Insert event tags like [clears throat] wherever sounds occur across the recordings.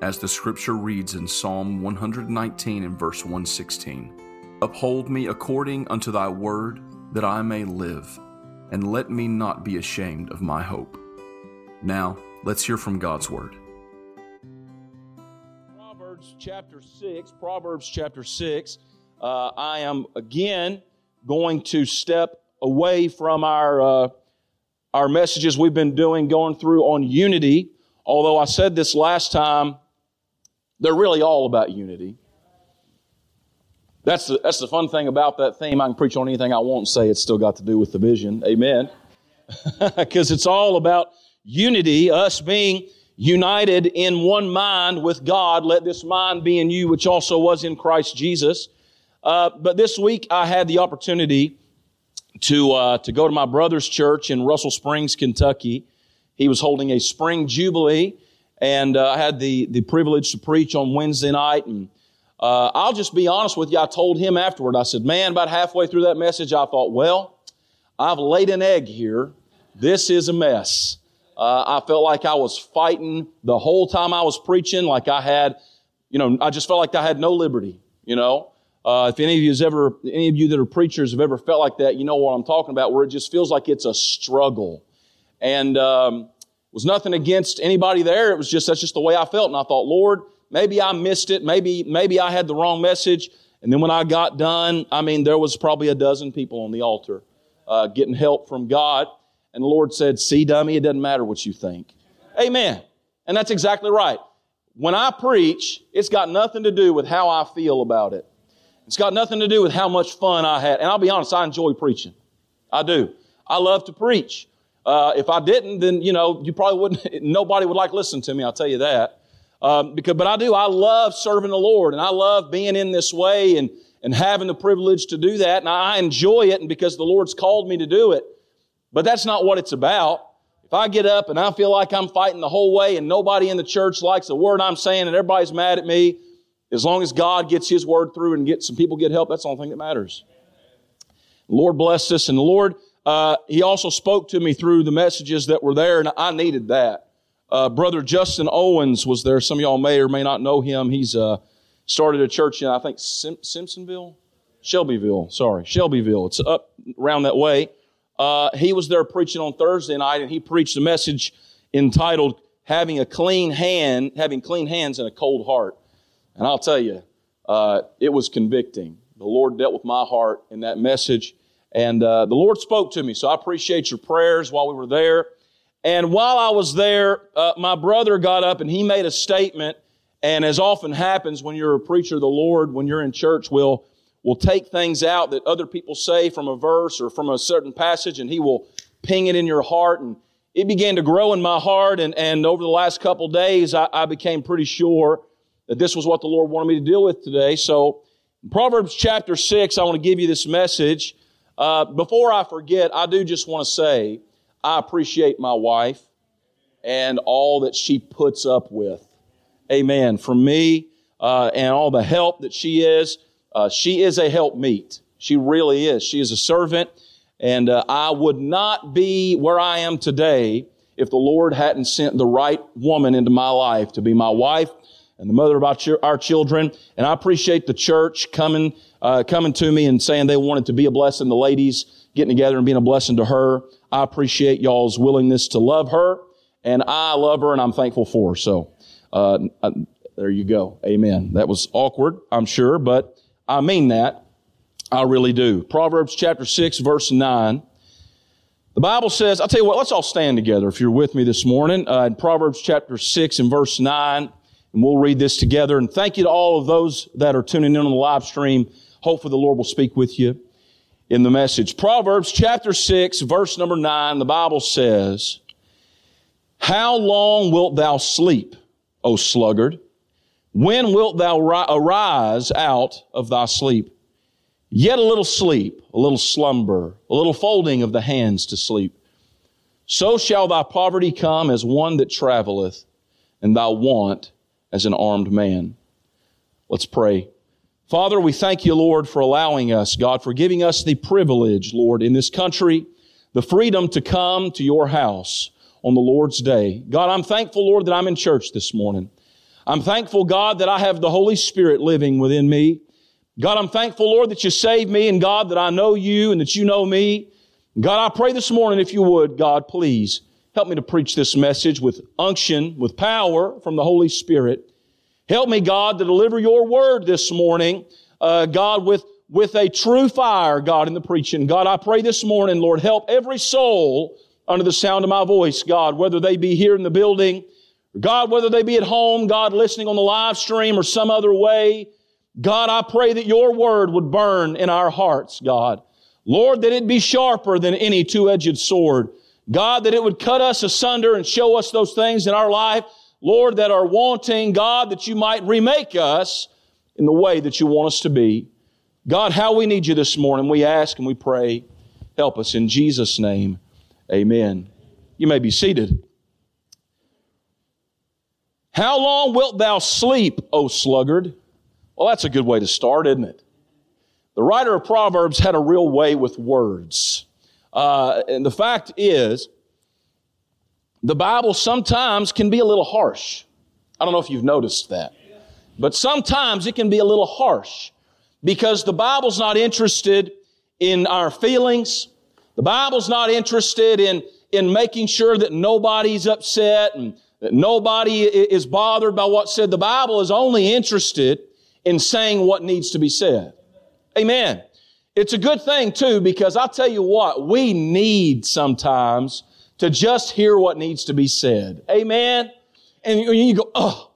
as the scripture reads in Psalm 119 and verse 116 Uphold me according unto thy word, that I may live, and let me not be ashamed of my hope. Now, let's hear from God's word. Proverbs chapter 6, Proverbs chapter 6. Uh, I am again going to step away from our, uh, our messages we've been doing, going through on unity. Although I said this last time, they're really all about unity. That's the, that's the fun thing about that theme. I can preach on anything I want and say it's still got to do with the vision. Amen. [laughs] Because it's all about unity, us being united in one mind with God. Let this mind be in you, which also was in Christ Jesus. Uh, but this week I had the opportunity to, uh, to go to my brother's church in Russell Springs, Kentucky. He was holding a spring jubilee and uh, I had the, the privilege to preach on Wednesday night. And uh, I'll just be honest with you. I told him afterward, I said, man, about halfway through that message, I thought, well, I've laid an egg here. This is a mess. Uh, I felt like I was fighting the whole time I was preaching, like I had, you know, I just felt like I had no liberty, you know. Uh, if any of you ever, any of you that are preachers have ever felt like that, you know what I'm talking about, where it just feels like it's a struggle. And um, was nothing against anybody there. It was just, that's just the way I felt. And I thought, Lord, maybe I missed it. Maybe, maybe I had the wrong message. And then when I got done, I mean, there was probably a dozen people on the altar, uh, getting help from God. And the Lord said, see, dummy, it doesn't matter what you think. Amen. And that's exactly right. When I preach, it's got nothing to do with how I feel about it. It's got nothing to do with how much fun I had. And I'll be honest, I enjoy preaching. I do. I love to preach. Uh, if I didn't, then, you know, you probably wouldn't, [laughs] nobody would like listen to me, I'll tell you that. Um, because, but I do, I love serving the Lord and I love being in this way and, and having the privilege to do that. And I enjoy it and because the Lord's called me to do it. But that's not what it's about. If I get up and I feel like I'm fighting the whole way and nobody in the church likes the word I'm saying and everybody's mad at me, as long as God gets His word through and get some people get help, that's the only thing that matters. Lord bless us and the Lord uh, he also spoke to me through the messages that were there, and I needed that. Uh, Brother Justin Owens was there. Some of y'all may or may not know him. He's uh, started a church in, I think, Sim- Simpsonville? Shelbyville, sorry, Shelbyville. It's up around that way. Uh, he was there preaching on Thursday night, and he preached a message entitled "Having a Clean Hand, Having Clean Hands and a Cold Heart." And I'll tell you, uh, it was convicting. The Lord dealt with my heart in that message, and uh, the Lord spoke to me, so I appreciate your prayers while we were there. And while I was there, uh, my brother got up and he made a statement. And as often happens when you're a preacher of the Lord, when you're in church, will will take things out that other people say from a verse or from a certain passage, and he will ping it in your heart. And it began to grow in my heart. And, and over the last couple days, I, I became pretty sure that this was what the Lord wanted me to deal with today. So, in Proverbs chapter 6, I want to give you this message. Uh, before I forget, I do just want to say I appreciate my wife and all that she puts up with. Amen. From me uh, and all the help that she is. Uh, she is a helpmeet. She really is. She is a servant. And uh, I would not be where I am today if the Lord hadn't sent the right woman into my life to be my wife and the mother of our, ch- our children. And I appreciate the church coming, uh, coming to me and saying they wanted to be a blessing. The ladies getting together and being a blessing to her. I appreciate y'all's willingness to love her, and I love her, and I'm thankful for her. So, uh, uh, there you go. Amen. That was awkward, I'm sure, but I mean that. I really do. Proverbs chapter 6, verse 9. The Bible says, I'll tell you what, let's all stand together if you're with me this morning. Uh, in Proverbs chapter 6 and verse 9, and we'll read this together. And thank you to all of those that are tuning in on the live stream. Hopefully the Lord will speak with you in the message. Proverbs chapter 6, verse number 9, the Bible says, How long wilt thou sleep, O sluggard? When wilt thou arise out of thy sleep? Yet a little sleep, a little slumber, a little folding of the hands to sleep. So shall thy poverty come as one that traveleth, and thy want as an armed man. Let's pray. Father, we thank you, Lord, for allowing us, God, for giving us the privilege, Lord, in this country, the freedom to come to your house on the Lord's day. God, I'm thankful, Lord, that I'm in church this morning. I'm thankful, God, that I have the Holy Spirit living within me. God, I'm thankful, Lord, that you saved me and God, that I know you and that you know me. God, I pray this morning, if you would, God, please help me to preach this message with unction, with power from the Holy Spirit. Help me, God, to deliver your word this morning, uh, God, with, with a true fire, God, in the preaching. God, I pray this morning, Lord, help every soul under the sound of my voice, God, whether they be here in the building, God, whether they be at home, God, listening on the live stream or some other way. God, I pray that your word would burn in our hearts, God. Lord, that it be sharper than any two-edged sword. God, that it would cut us asunder and show us those things in our life, Lord, that are wanting, God, that you might remake us in the way that you want us to be. God, how we need you this morning, we ask and we pray. Help us in Jesus' name. Amen. You may be seated. How long wilt thou sleep, O sluggard? Well, that's a good way to start, isn't it? The writer of Proverbs had a real way with words. Uh, and the fact is, the Bible sometimes can be a little harsh. I don't know if you've noticed that. But sometimes it can be a little harsh because the Bible's not interested in our feelings. The Bible's not interested in, in making sure that nobody's upset and that nobody is bothered by what's said. The Bible is only interested in saying what needs to be said. Amen. It's a good thing too, because I'll tell you what, we need sometimes to just hear what needs to be said. Amen. And you go, oh,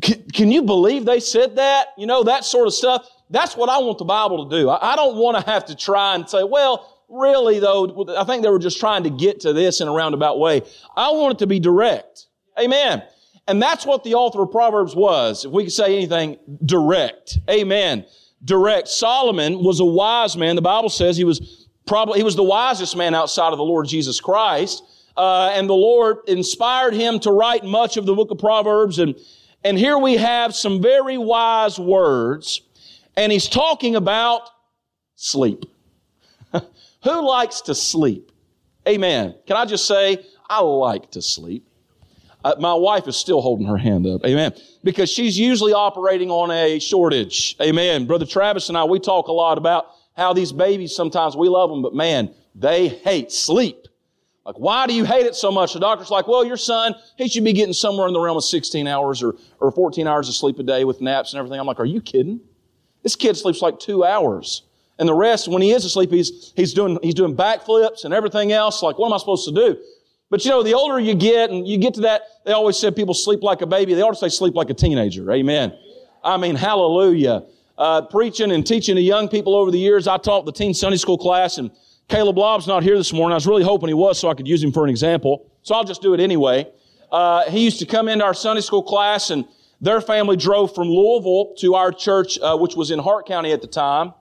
can, can you believe they said that? You know, that sort of stuff. That's what I want the Bible to do. I, I don't want to have to try and say, well, really though, I think they were just trying to get to this in a roundabout way. I want it to be direct. Amen. And that's what the author of Proverbs was. If we could say anything, direct. Amen direct. Solomon was a wise man. The Bible says he was probably, he was the wisest man outside of the Lord Jesus Christ. Uh, and the Lord inspired him to write much of the book of Proverbs. And, and here we have some very wise words. And he's talking about sleep. [laughs] Who likes to sleep? Amen. Can I just say, I like to sleep. Uh, my wife is still holding her hand up. Amen. Because she's usually operating on a shortage. Amen. Brother Travis and I, we talk a lot about how these babies sometimes we love them, but man, they hate sleep. Like, why do you hate it so much? The doctor's like, well, your son, he should be getting somewhere in the realm of 16 hours or, or 14 hours of sleep a day with naps and everything. I'm like, are you kidding? This kid sleeps like two hours. And the rest, when he is asleep, he's, he's doing, he's doing backflips and everything else. Like, what am I supposed to do? But you know, the older you get and you get to that, they always said people sleep like a baby. They ought to say sleep like a teenager. Amen. I mean, hallelujah. Uh, preaching and teaching to young people over the years, I taught the teen Sunday school class and Caleb Lobb's not here this morning. I was really hoping he was so I could use him for an example. So I'll just do it anyway. Uh, he used to come into our Sunday school class and their family drove from Louisville to our church, uh, which was in Hart County at the time.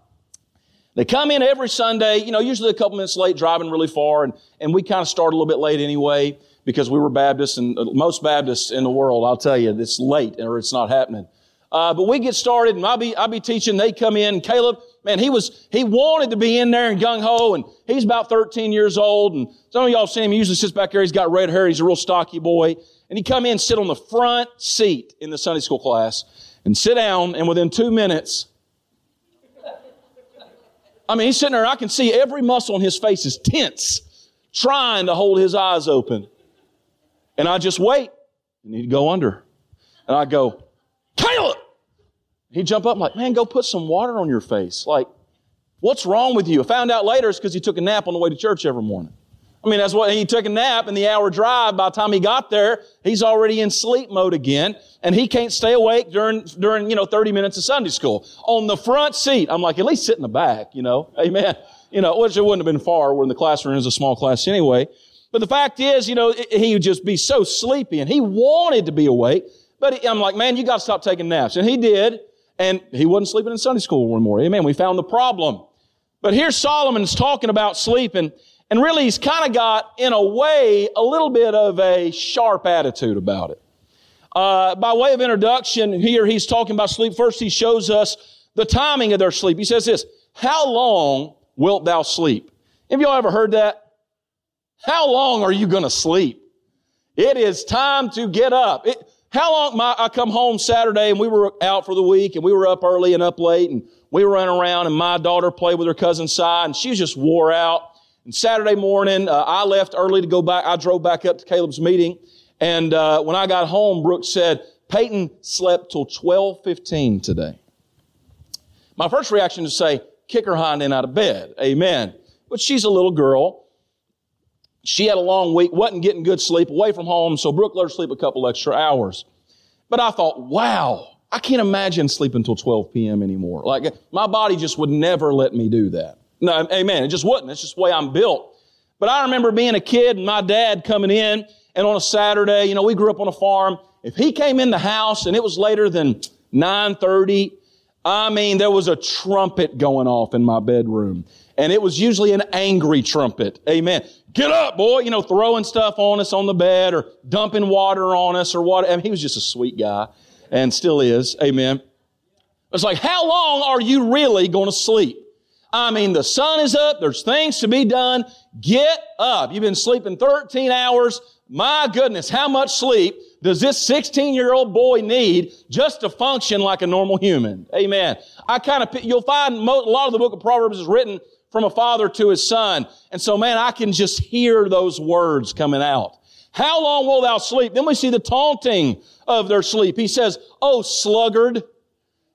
They come in every Sunday, you know, usually a couple minutes late, driving really far, and, and we kind of start a little bit late anyway because we were Baptists, and uh, most Baptists in the world, I'll tell you, it's late or it's not happening. Uh, but we get started, and I'll be I'll be teaching. They come in. Caleb, man, he was he wanted to be in there and gung ho, and he's about 13 years old. And some of y'all seen him. He usually sits back there. He's got red hair. He's a real stocky boy. And he come in, sit on the front seat in the Sunday school class, and sit down. And within two minutes, I mean, he's sitting there, I can see every muscle in his face is tense, trying to hold his eyes open. And I just wait, and he'd go under. And I go, Caleb! He'd jump up, I'm like, man, go put some water on your face. Like, what's wrong with you? I found out later it's because he took a nap on the way to church every morning. I mean, that's what he took a nap in the hour drive. By the time he got there, he's already in sleep mode again, and he can't stay awake during during you know 30 minutes of Sunday school on the front seat. I'm like, at least sit in the back, you know, [laughs] Amen. You know, which it wouldn't have been far. We're in the classroom is a small class anyway. But the fact is, you know, he would just be so sleepy, and he wanted to be awake, But he, I'm like, man, you got to stop taking naps. And he did. And he wasn't sleeping in Sunday school anymore. Amen. We found the problem. But here Solomon's talking about sleeping. And really, he's kind of got, in a way, a little bit of a sharp attitude about it. Uh, by way of introduction, here he's talking about sleep. First, he shows us the timing of their sleep. He says this, How long wilt thou sleep? Have y'all ever heard that? How long are you going to sleep? It is time to get up. It, how long, my, I come home Saturday and we were out for the week and we were up early and up late and we were running around and my daughter played with her cousin Si and she was just wore out. And Saturday morning, uh, I left early to go back. I drove back up to Caleb's meeting. And uh, when I got home, Brooke said, Peyton slept till 12.15 today. My first reaction is to say, kick her hind end out of bed. Amen. But she's a little girl. She had a long week, wasn't getting good sleep away from home, so Brooke let her sleep a couple extra hours. But I thought, wow, I can't imagine sleeping until 12 p.m. anymore. Like, my body just would never let me do that. No, amen. It just wouldn't. It's just the way I'm built. But I remember being a kid and my dad coming in and on a Saturday, you know, we grew up on a farm. If he came in the house and it was later than 930, I mean, there was a trumpet going off in my bedroom. And it was usually an angry trumpet. Amen. Get up, boy. You know, throwing stuff on us on the bed or dumping water on us or what. I mean, he was just a sweet guy and still is. Amen. It's like, how long are you really going to sleep? I mean, the sun is up. There's things to be done. Get up. You've been sleeping 13 hours. My goodness, how much sleep does this 16 year old boy need just to function like a normal human? Amen. I kind of, you'll find a lot of the book of Proverbs is written from a father to his son. And so, man, I can just hear those words coming out. How long will thou sleep? Then we see the taunting of their sleep. He says, Oh, sluggard.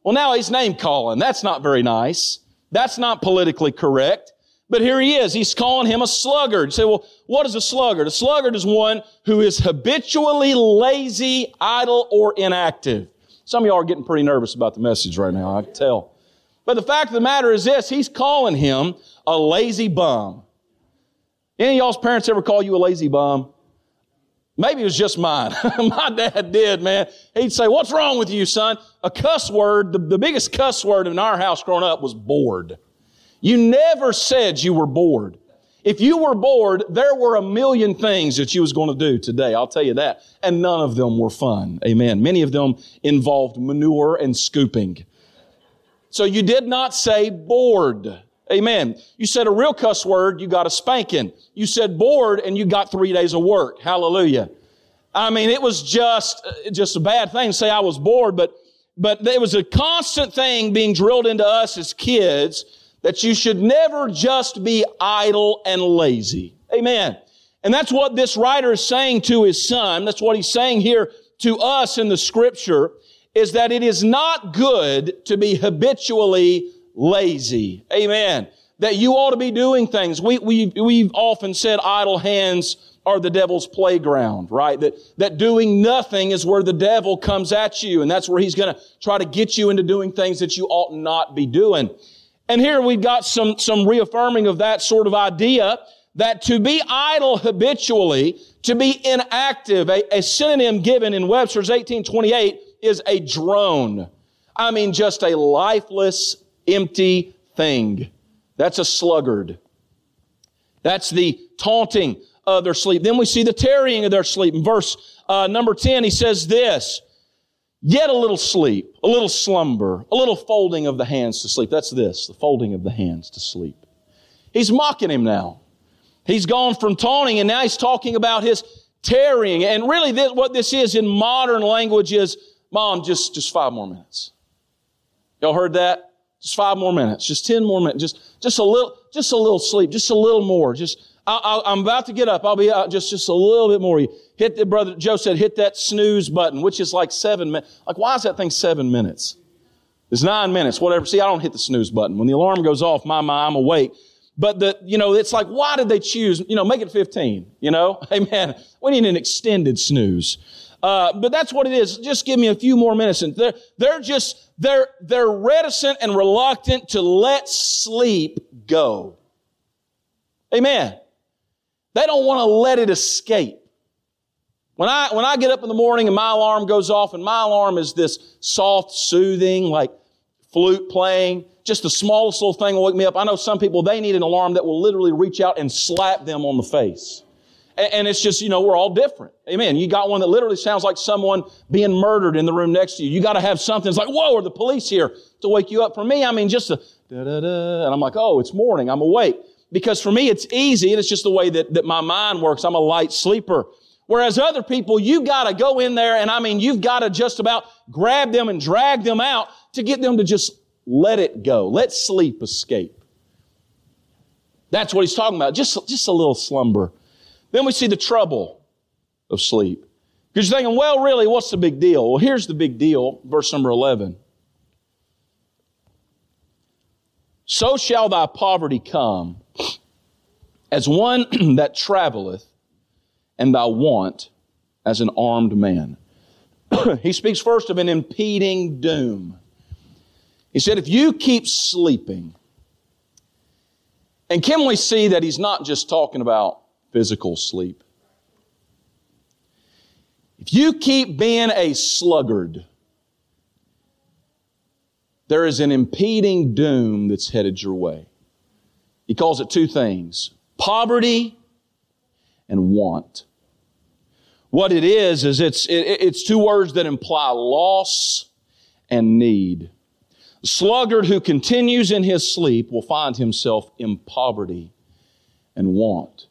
Well, now he's name calling. That's not very nice. That's not politically correct. But here he is. He's calling him a sluggard. You say, well, what is a sluggard? A sluggard is one who is habitually lazy, idle, or inactive. Some of y'all are getting pretty nervous about the message right now, I can tell. But the fact of the matter is this, he's calling him a lazy bum. Any of y'all's parents ever call you a lazy bum? Maybe it was just mine. [laughs] My dad did, man. He'd say, what's wrong with you, son? A cuss word, the, the biggest cuss word in our house growing up was bored. You never said you were bored. If you were bored, there were a million things that you was going to do today. I'll tell you that. And none of them were fun. Amen. Many of them involved manure and scooping. So you did not say bored. Amen. You said a real cuss word, you got a spanking. You said bored and you got three days of work. Hallelujah. I mean, it was just, uh, just a bad thing to say I was bored, but, but it was a constant thing being drilled into us as kids that you should never just be idle and lazy. Amen. And that's what this writer is saying to his son. That's what he's saying here to us in the scripture is that it is not good to be habitually lazy. Amen. That you ought to be doing things. We, we, we've often said idle hands are the devil's playground, right? That, that doing nothing is where the devil comes at you, and that's where he's gonna try to get you into doing things that you ought not be doing. And here we've got some, some reaffirming of that sort of idea that to be idle habitually, to be inactive, a, a synonym given in Webster's 1828 is a drone. I mean, just a lifeless, empty thing. That's a sluggard. That's the taunting of their sleep. Then we see the tarrying of their sleep. In verse uh, number 10, he says this, Yet a little sleep, a little slumber, a little folding of the hands to sleep. That's this, the folding of the hands to sleep. He's mocking him now. He's gone from taunting and now he's talking about his tarrying. And really this, what this is in modern language is, mom, just, just five more minutes. Y'all heard that? Just five more minutes, just 10 more minutes, just, just a little, just a little sleep, just a little more. Just, I, am about to get up. I'll be out just, just a little bit more. You hit the brother, Joe said, hit that snooze button, which is like seven minutes. Like, why is that thing seven minutes? It's nine minutes, whatever. See, I don't hit the snooze button. When the alarm goes off, my, my, I'm awake. But the, you know, it's like, why did they choose, you know, make it 15, you know? [laughs] Amen. We need an extended snooze. Uh, but that's what it is. Just give me a few more minutes. And they're, they're just, they're, they're reticent and reluctant to let sleep go. Amen. They don't want to let it escape. When I, when I get up in the morning and my alarm goes off, and my alarm is this soft, soothing, like flute playing, just the smallest little thing will wake me up. I know some people, they need an alarm that will literally reach out and slap them on the face. And, it's just, you know, we're all different. Amen. You got one that literally sounds like someone being murdered in the room next to you. You got to have something that's like, whoa, are the police here to wake you up? For me, I mean, just a da da da. And I'm like, oh, it's morning. I'm awake. Because for me, it's easy and it's just the way that, that my mind works. I'm a light sleeper. Whereas other people, you gotta go in there and I mean, you've gotta just about grab them and drag them out to get them to just let it go. Let sleep escape. That's what he's talking about. Just, just a little slumber. Then we see the trouble of sleep. Because you're thinking, well, really, what's the big deal? Well, here's the big deal, verse number 11. So shall thy poverty come as one [clears throat] that traveleth, and thy want as an armed man. [clears throat] he speaks first of an impeding doom. He said, if you keep sleeping, and can we see that he's not just talking about physical sleep? If you keep being a sluggard, there is an impeding doom that's headed your way. He calls it two things poverty and want. What it is, is it's, it, it's two words that imply loss and need. The sluggard who continues in his sleep will find himself in poverty and want.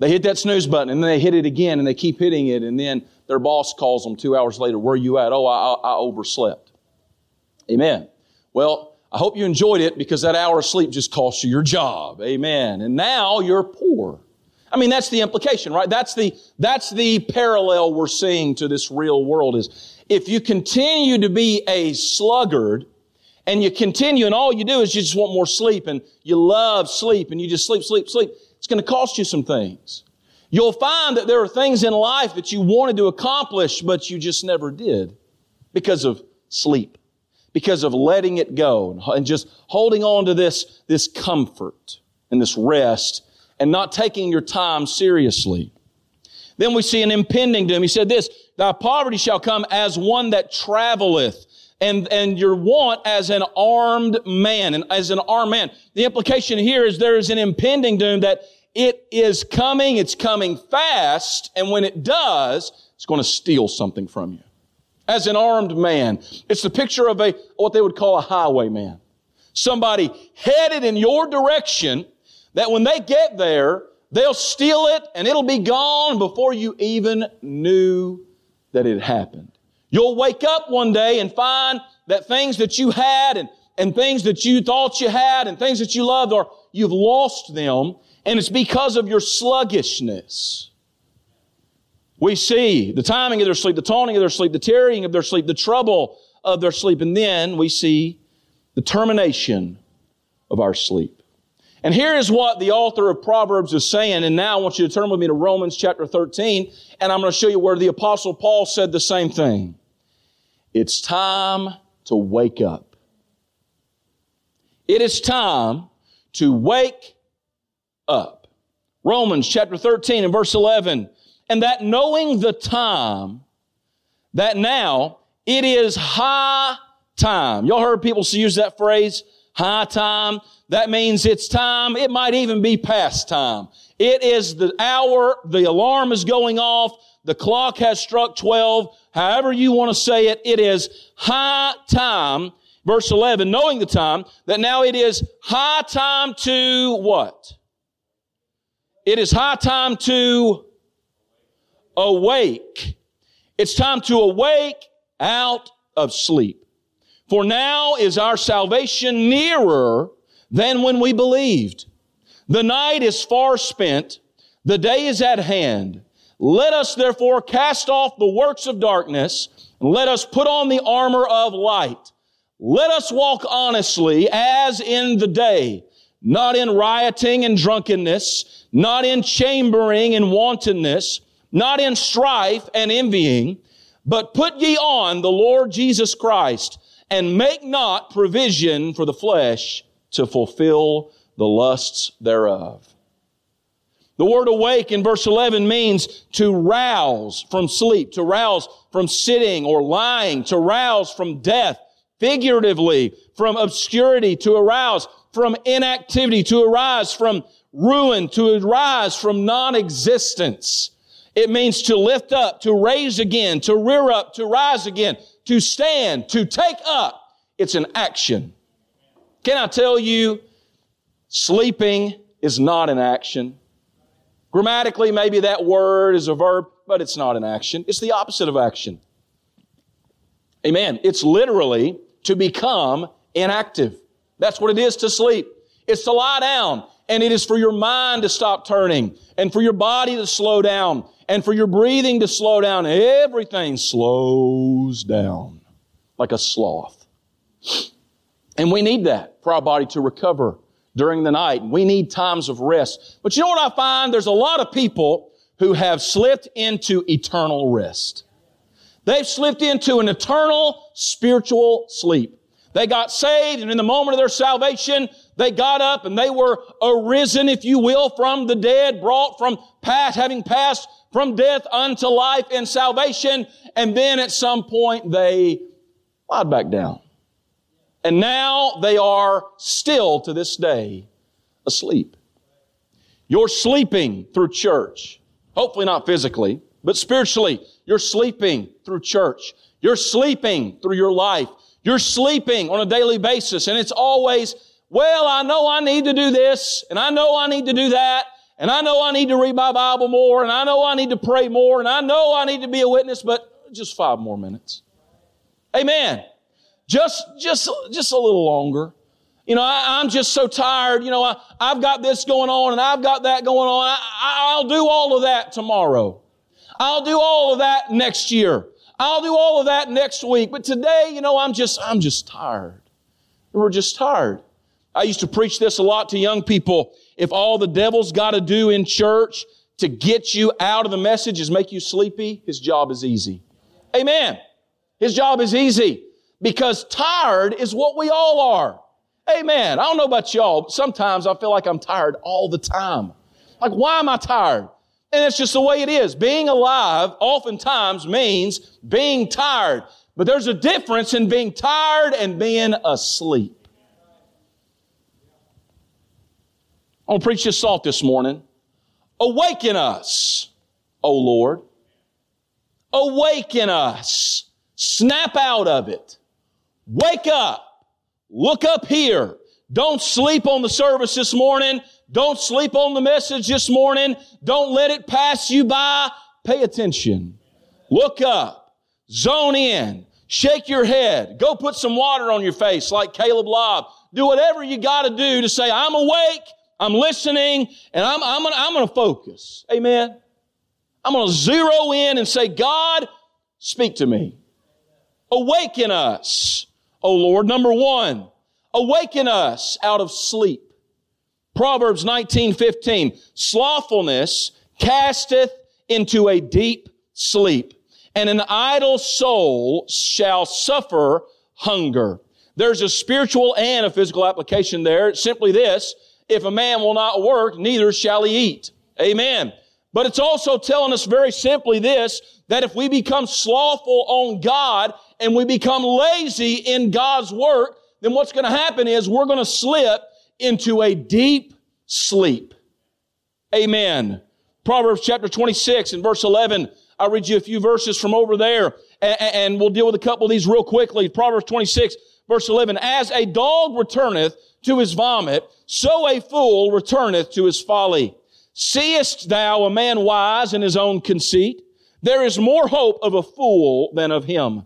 They hit that snooze button and then they hit it again and they keep hitting it and then their boss calls them two hours later, where are you at? Oh, I, I overslept. Amen. Well, I hope you enjoyed it because that hour of sleep just cost you your job. Amen. And now you're poor. I mean, that's the implication, right? That's the, that's the parallel we're seeing to this real world is if you continue to be a sluggard, and you continue and all you do is you just want more sleep and you love sleep and you just sleep, sleep, sleep, it's going to cost you some things. You'll find that there are things in life that you wanted to accomplish, but you just never did because of sleep, because of letting it go and just holding on to this, this comfort and this rest and not taking your time seriously. Then we see an impending doom. He said this, thy poverty shall come as one that traveleth and, and your want as an armed man and as an armed man. The implication here is there is an impending doom that it is coming, it's coming fast, and when it does, it's going to steal something from you. As an armed man, it's the picture of a, what they would call a highwayman. Somebody headed in your direction that when they get there, they'll steal it and it'll be gone before you even knew that it happened. You'll wake up one day and find that things that you had and, and things that you thought you had and things that you loved are, you've lost them and it's because of your sluggishness. We see the timing of their sleep, the taunting of their sleep, the tarrying of their sleep, the trouble of their sleep, and then we see the termination of our sleep. And here is what the author of Proverbs is saying. And now I want you to turn with me to Romans chapter 13, and I'm going to show you where the apostle Paul said the same thing. It's time to wake up. It is time to wake up. Romans chapter 13 and verse 11. And that knowing the time, that now it is high time. Y'all heard people use that phrase, high time. That means it's time. It might even be past time. It is the hour, the alarm is going off, the clock has struck 12. However you want to say it, it is high time. Verse 11, knowing the time, that now it is high time to what? It is high time to awake. It's time to awake out of sleep. For now is our salvation nearer than when we believed. The night is far spent. The day is at hand. Let us therefore cast off the works of darkness and let us put on the armor of light. Let us walk honestly as in the day, not in rioting and drunkenness, not in chambering and wantonness, not in strife and envying, but put ye on the Lord Jesus Christ and make not provision for the flesh to fulfill the lusts thereof. The word awake in verse 11 means to rouse from sleep, to rouse from sitting or lying, to rouse from death, figuratively from obscurity, to arouse from inactivity, to arise from ruin, to arise from non-existence. It means to lift up, to raise again, to rear up, to rise again, to stand, to take up. It's an action. Can I tell you, sleeping is not an action. Grammatically, maybe that word is a verb, but it's not an action. It's the opposite of action. Amen. It's literally to become inactive. That's what it is to sleep. It's to lie down, and it is for your mind to stop turning, and for your body to slow down, and for your breathing to slow down. Everything slows down like a sloth. And we need that for our body to recover during the night. We need times of rest. But you know what I find? There's a lot of people who have slipped into eternal rest. They've slipped into an eternal spiritual sleep. They got saved and in the moment of their salvation, they got up and they were arisen, if you will, from the dead, brought from past, having passed from death unto life and salvation. And then at some point they lied back down. And now they are still to this day asleep. You're sleeping through church. Hopefully not physically, but spiritually. You're sleeping through church. You're sleeping through your life. You're sleeping on a daily basis and it's always, well, I know I need to do this and I know I need to do that and I know I need to read my Bible more and I know I need to pray more and I know I need to be a witness, but just five more minutes. Amen. Just, just, just a little longer. You know, I, am just so tired. You know, I, have got this going on and I've got that going on. I, I'll do all of that tomorrow. I'll do all of that next year. I'll do all of that next week. But today, you know, I'm just, I'm just tired. We're just tired. I used to preach this a lot to young people. If all the devil's got to do in church to get you out of the message is make you sleepy, his job is easy. Amen. His job is easy because tired is what we all are. Amen. I don't know about y'all, but sometimes I feel like I'm tired all the time. Like, why am I tired? And it's just the way it is. Being alive oftentimes means being tired. But there's a difference in being tired and being asleep. I want to preach this thought this morning. Awaken us, O Lord. Awaken us. Snap out of it. Wake up. Look up here. Don't sleep on the service this morning. Don't sleep on the message this morning. Don't let it pass you by. Pay attention. Look up. Zone in. Shake your head. Go put some water on your face like Caleb Lobb. Do whatever you got to do to say, I'm awake, I'm listening, and I'm, I'm gonna, I'm gonna focus. Amen. I'm gonna zero in and say, God, speak to me. Awaken us, O Lord. Number one, awaken us out of sleep. Proverbs 19, 15. Slothfulness casteth into a deep sleep, and an idle soul shall suffer hunger. There's a spiritual and a physical application there. It's simply this. If a man will not work, neither shall he eat. Amen. But it's also telling us very simply this, that if we become slothful on God and we become lazy in God's work, then what's going to happen is we're going to slip into a deep sleep. Amen. Proverbs chapter 26 and verse 11. I'll read you a few verses from over there and, we'll deal with a couple of these real quickly. Proverbs 26 verse 11. As a dog returneth to his vomit, so a fool returneth to his folly. Seest thou a man wise in his own conceit? There is more hope of a fool than of him.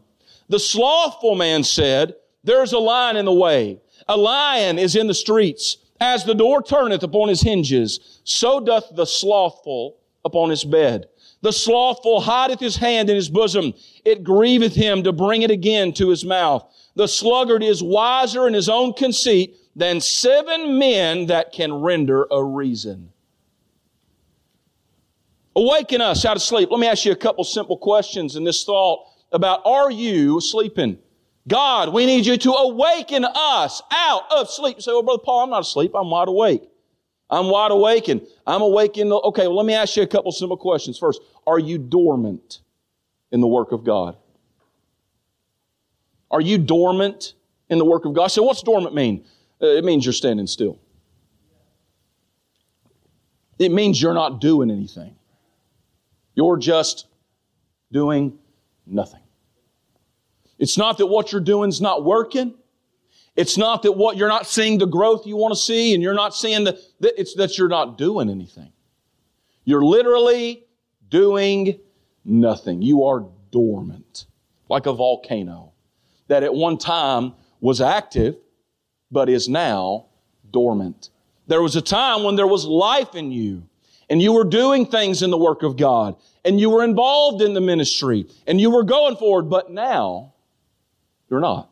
The slothful man said, There is a lion in the way. A lion is in the streets. As the door turneth upon his hinges, so doth the slothful upon his bed. The slothful hideth his hand in his bosom. It grieveth him to bring it again to his mouth. The sluggard is wiser in his own conceit than seven men that can render a reason. Awaken us out of sleep. Let me ask you a couple simple questions in this thought about are you sleeping? God, we need you to awaken us out of sleep. You say, well, Brother Paul, I'm not asleep. I'm wide awake. I'm wide awake and I'm awake in the, okay, well, let me ask you a couple simple questions. First, are you dormant in the work of God? Are you dormant in the work of God? So what's dormant mean? Uh, it means you're standing still. It means you're not doing anything. You're just doing nothing. It's not that what you're doing is not working. It's not that what you're not seeing the growth you want to see and you're not seeing the, it's that you're not doing anything. You're literally doing nothing. You are dormant, like a volcano that at one time was active, but is now dormant. There was a time when there was life in you and you were doing things in the work of God and you were involved in the ministry and you were going forward, but now you're not.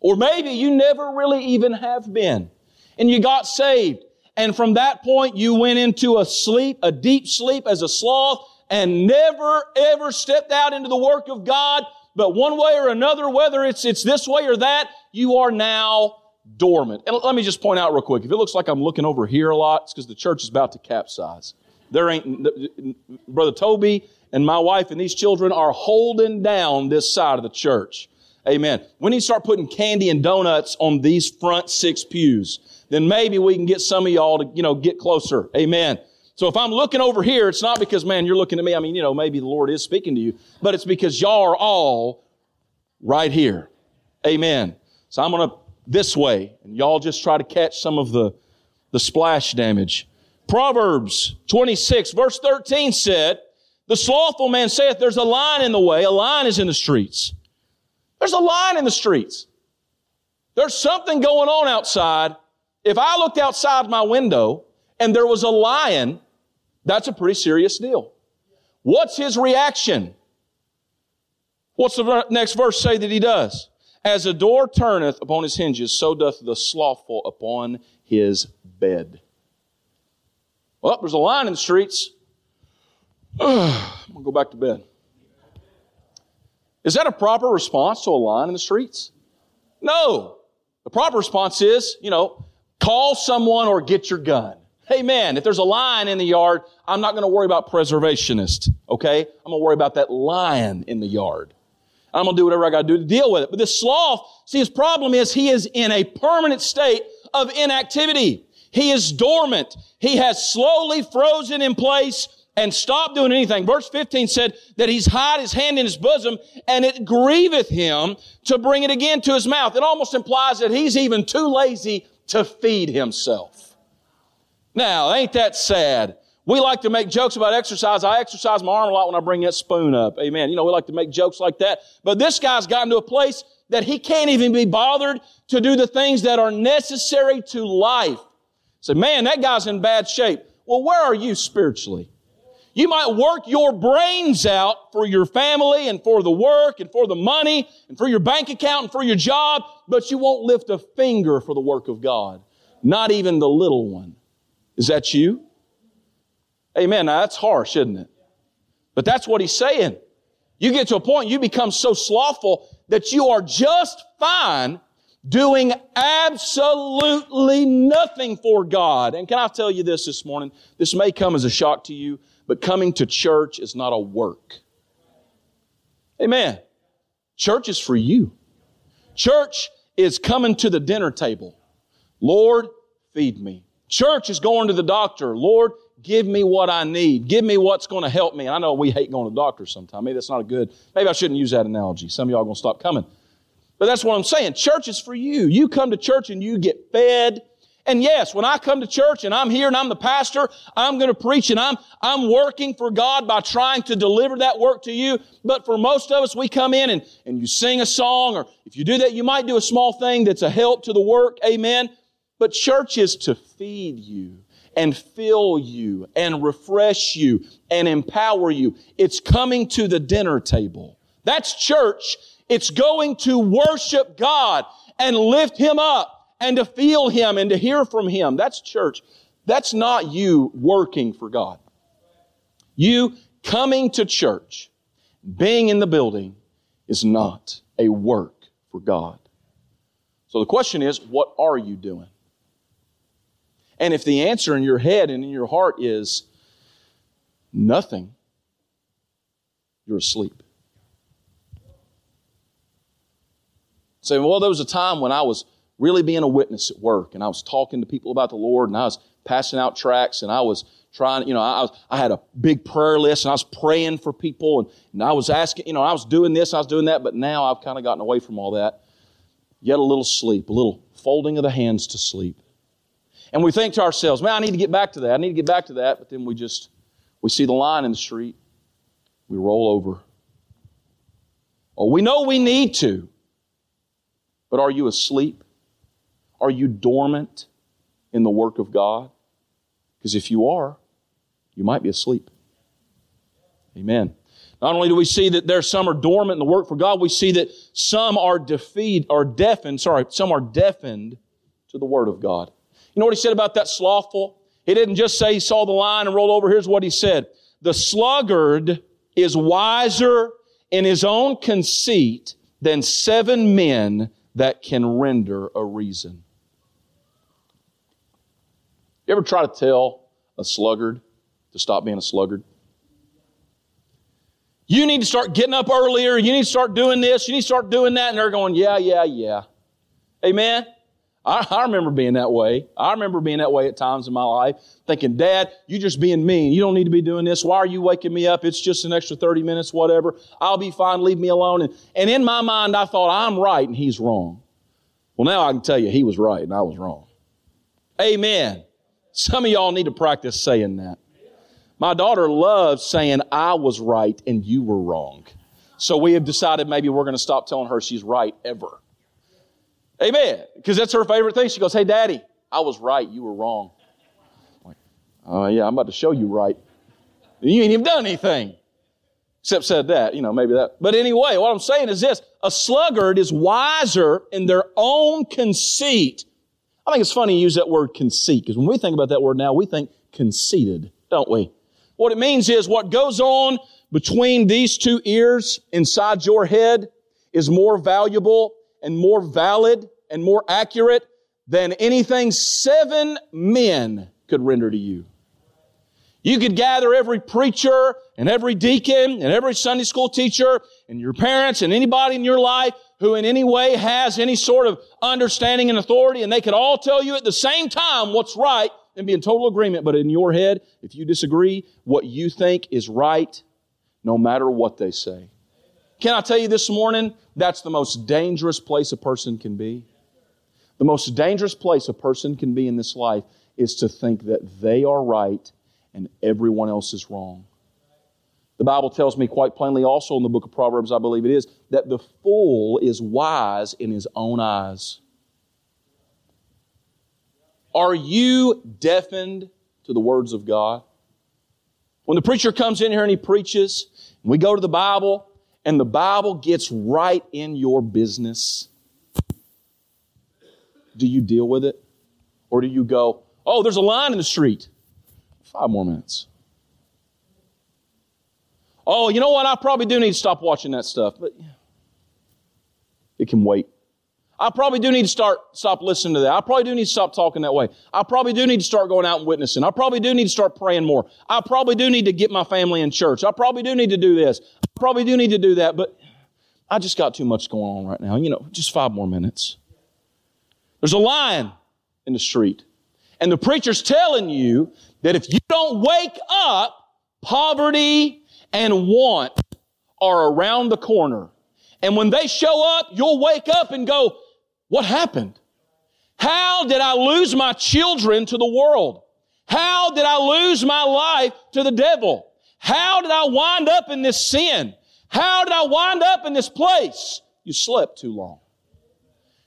Or maybe you never really even have been and you got saved. And from that point, you went into a sleep, a deep sleep as a sloth and never ever stepped out into the work of God. But one way or another, whether it's, it's this way or that, you are now dormant. And let me just point out real quick. If it looks like I'm looking over here a lot, it's because the church is about to capsize. There ain't, Brother Toby and my wife and these children are holding down this side of the church. Amen. We need to start putting candy and donuts on these front six pews. Then maybe we can get some of y'all to, you know, get closer. Amen. So if I'm looking over here, it's not because, man, you're looking at me. I mean, you know, maybe the Lord is speaking to you, but it's because y'all are all right here. Amen. So I'm going to this way, and y'all just try to catch some of the, the splash damage. Proverbs 26, verse 13 said, The slothful man saith, There's a line in the way, a line is in the streets. There's a line in the streets. There's something going on outside. If I looked outside my window and there was a lion, that's a pretty serious deal. What's his reaction? What's the next verse say that he does? As a door turneth upon his hinges, so doth the slothful upon his bed. Well, there's a line in the streets. [sighs] I'm going to go back to bed. Is that a proper response to a line in the streets? No. The proper response is, you know, call someone or get your gun. Hey man, if there's a lion in the yard, I'm not going to worry about preservationist, okay? I'm going to worry about that lion in the yard. I'm going to do whatever I got to do to deal with it. But this sloth, see, his problem is he is in a permanent state of inactivity. He is dormant. He has slowly frozen in place and stop doing anything. Verse 15 said that he's hid his hand in his bosom and it grieveth him to bring it again to his mouth. It almost implies that he's even too lazy to feed himself. Now, ain't that sad? We like to make jokes about exercise. I exercise my arm a lot when I bring that spoon up. Amen. You know, we like to make jokes like that. But this guy's gotten to a place that he can't even be bothered to do the things that are necessary to life. Say, so, man, that guy's in bad shape. Well, where are you spiritually? You might work your brains out for your family and for the work and for the money and for your bank account and for your job, but you won't lift a finger for the work of God. Not even the little one. Is that you? Amen. Now that's harsh, isn't it? But that's what he's saying. You get to a point, you become so slothful that you are just fine doing absolutely nothing for God. And can I tell you this this morning? This may come as a shock to you, but coming to church is not a work. Amen. Church is for you. Church is coming to the dinner table. Lord, feed me. Church is going to the doctor. Lord, Give me what I need. Give me what's going to help me. And I know we hate going to doctors sometimes. Maybe that's not a good, maybe I shouldn't use that analogy. Some of y'all are going to stop coming. But that's what I'm saying. Church is for you. You come to church and you get fed. And yes, when I come to church and I'm here and I'm the pastor, I'm going to preach and I'm, I'm working for God by trying to deliver that work to you. But for most of us, we come in and, and you sing a song or if you do that, you might do a small thing that's a help to the work. Amen. But church is to feed you and fill you and refresh you and empower you. It's coming to the dinner table. That's church. It's going to worship God and lift Him up and to feel Him and to hear from Him. That's church. That's not you working for God. You coming to church, being in the building is not a work for God. So the question is, what are you doing? And if the answer in your head and in your heart is nothing, you're asleep. Say, well, there was a time when I was really being a witness at work and I was talking to people about the Lord and I was passing out tracts and I was trying, you know, I, was, I had a big prayer list and I was praying for people and, and I was asking, you know, I was doing this, I was doing that, but now I've kind of gotten away from all that. Yet a little sleep, a little folding of the hands to sleep. And we think to ourselves, man, I need to get back to that. I need to get back to that. But then we just, we see the line in the street. We roll over. Oh, we know we need to. But are you asleep? Are you dormant in the work of God? Because if you are, you might be asleep. Amen. Not only do we see that there some are dormant in the work for God, we see that some are defeated or deafened, sorry, some are deafened to the word of God. You know what he said about that slothful? He didn't just say he saw the line and rolled over. Here's what he said. The sluggard is wiser in his own conceit than seven men that can render a reason. You ever try to tell a sluggard to stop being a sluggard? You need to start getting up earlier. You need to start doing this. You need to start doing that. And they're going, yeah, yeah, yeah. Amen? I, I, remember being that way. I remember being that way at times in my life, thinking, Dad, you're just being mean. You don't need to be doing this. Why are you waking me up? It's just an extra 30 minutes, whatever. I'll be fine. Leave me alone. And, and in my mind, I thought, I'm right and he's wrong. Well, now I can tell you he was right and I was wrong. Amen. Some of y'all need to practice saying that. My daughter loves saying, I was right and you were wrong. So we have decided maybe we're going to stop telling her she's right ever. Amen. Because that's her favorite thing. She goes, Hey, Daddy, I was right. You were wrong. Oh, yeah, I'm about to show you right. You ain't even done anything. Except said that, you know, maybe that. But anyway, what I'm saying is this a sluggard is wiser in their own conceit. I think it's funny you use that word conceit, because when we think about that word now, we think conceited, don't we? What it means is what goes on between these two ears inside your head is more valuable and more valid and more accurate than anything seven men could render to you. You could gather every preacher and every deacon and every Sunday school teacher and your parents and anybody in your life who in any way has any sort of understanding and authority and they could all tell you at the same time what's right and be in total agreement. But in your head, if you disagree, what you think is right, no matter what they say. Can I tell you this morning? That's the most dangerous place a person can be. The most dangerous place a person can be in this life is to think that they are right and everyone else is wrong. The Bible tells me quite plainly, also in the book of Proverbs, I believe it is, that the fool is wise in his own eyes. Are you deafened to the words of God? When the preacher comes in here and he preaches, and we go to the Bible, and the Bible gets right in your business, do you deal with it? Or do you go, oh, there's a line in the street? Five more minutes. Oh, you know what? I probably do need to stop watching that stuff, but it can wait. I probably do need to start stop listening to that. I probably do need to stop talking that way. I probably do need to start going out and witnessing. I probably do need to start praying more. I probably do need to get my family in church. I probably do need to do this. I probably do need to do that, but I just got too much going on right now. You know, just five more minutes. There's a lion in the street. And the preacher's telling you that if you don't wake up, poverty and want are around the corner. And when they show up, you'll wake up and go, what happened? How did I lose my children to the world? How did I lose my life to the devil? How did I wind up in this sin? How did I wind up in this place? You slept too long.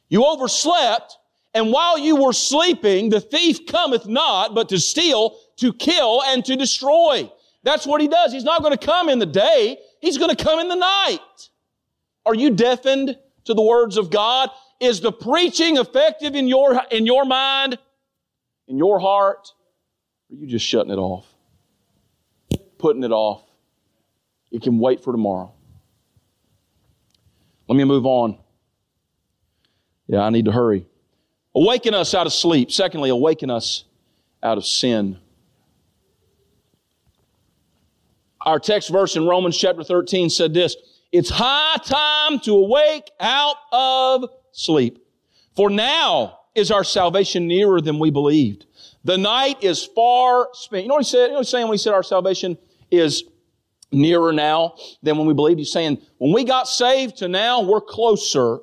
You overslept, and while you were sleeping, the thief cometh not, but to steal, to kill, and to destroy. That's what he does. He's not going to come in the day. He's going to come in the night. Are you deafened to the words of God? Is the preaching effective in your, in your mind, in your heart? Or are you just shutting it off? Putting it off? It can wait for tomorrow. Let me move on. Yeah, I need to hurry. Awaken us out of sleep. Secondly, awaken us out of sin. Our text verse in Romans chapter 13 said this It's high time to awake out of sleep. For now is our salvation nearer than we believed. The night is far spent. You know what he said? You know what he's saying when he said our salvation is nearer now than when we believed? He's saying when we got saved to now, we're closer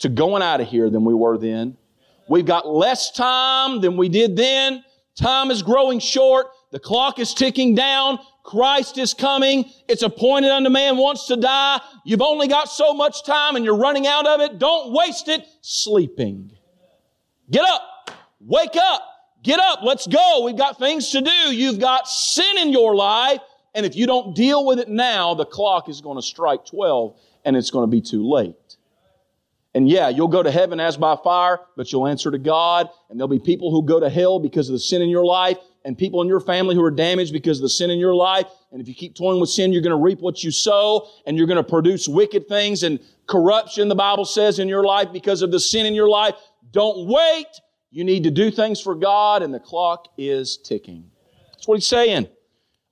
to going out of here than we were then. We've got less time than we did then. Time is growing short. The clock is ticking down. Christ is coming. It's appointed unto man wants to die. You've only got so much time and you're running out of it. Don't waste it sleeping. Get up. Wake up. Get up. Let's go. We've got things to do. You've got sin in your life. And if you don't deal with it now, the clock is going to strike 12 and it's going to be too late. And yeah, you'll go to heaven as by fire, but you'll answer to God. And there'll be people who go to hell because of the sin in your life and people in your family who are damaged because of the sin in your life. And if you keep toying with sin, you're going to reap what you sow and you're going to produce wicked things and corruption, the Bible says, in your life because of the sin in your life. Don't wait. You need to do things for God and the clock is ticking. That's what he's saying.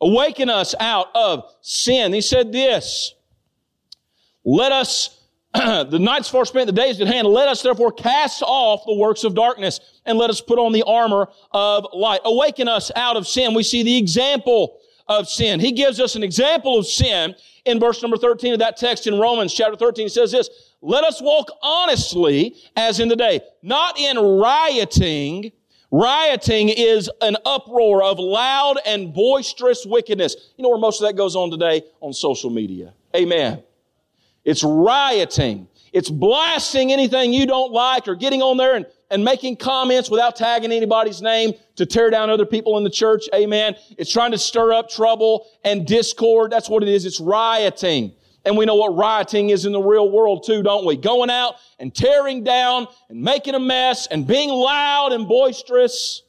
Awaken us out of sin. He said this. Let us [clears throat] the night's far spent, the day is at hand. Let us therefore cast off the works of darkness and let us put on the armor of light. Awaken us out of sin. We see the example of sin. He gives us an example of sin in verse number 13 of that text in Romans chapter 13. He says this, let us walk honestly as in the day, not in rioting. Rioting is an uproar of loud and boisterous wickedness. You know where most of that goes on today? On social media. Amen. It's rioting. It's blasting anything you don't like or getting on there and, and making comments without tagging anybody's name to tear down other people in the church. Amen. It's trying to stir up trouble and discord. That's what it is. It's rioting. And we know what rioting is in the real world too, don't we? Going out and tearing down and making a mess and being loud and boisterous.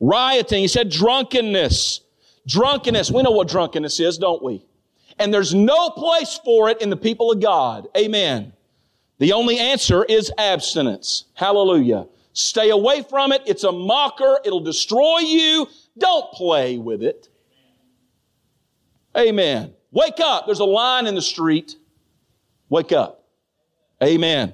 Rioting. He said drunkenness. Drunkenness. We know what drunkenness is, don't we? and there's no place for it in the people of God. Amen. The only answer is abstinence. Hallelujah. Stay away from it. It's a mocker. It'll destroy you. Don't play with it. Amen. Wake up. There's a line in the street. Wake up. Amen.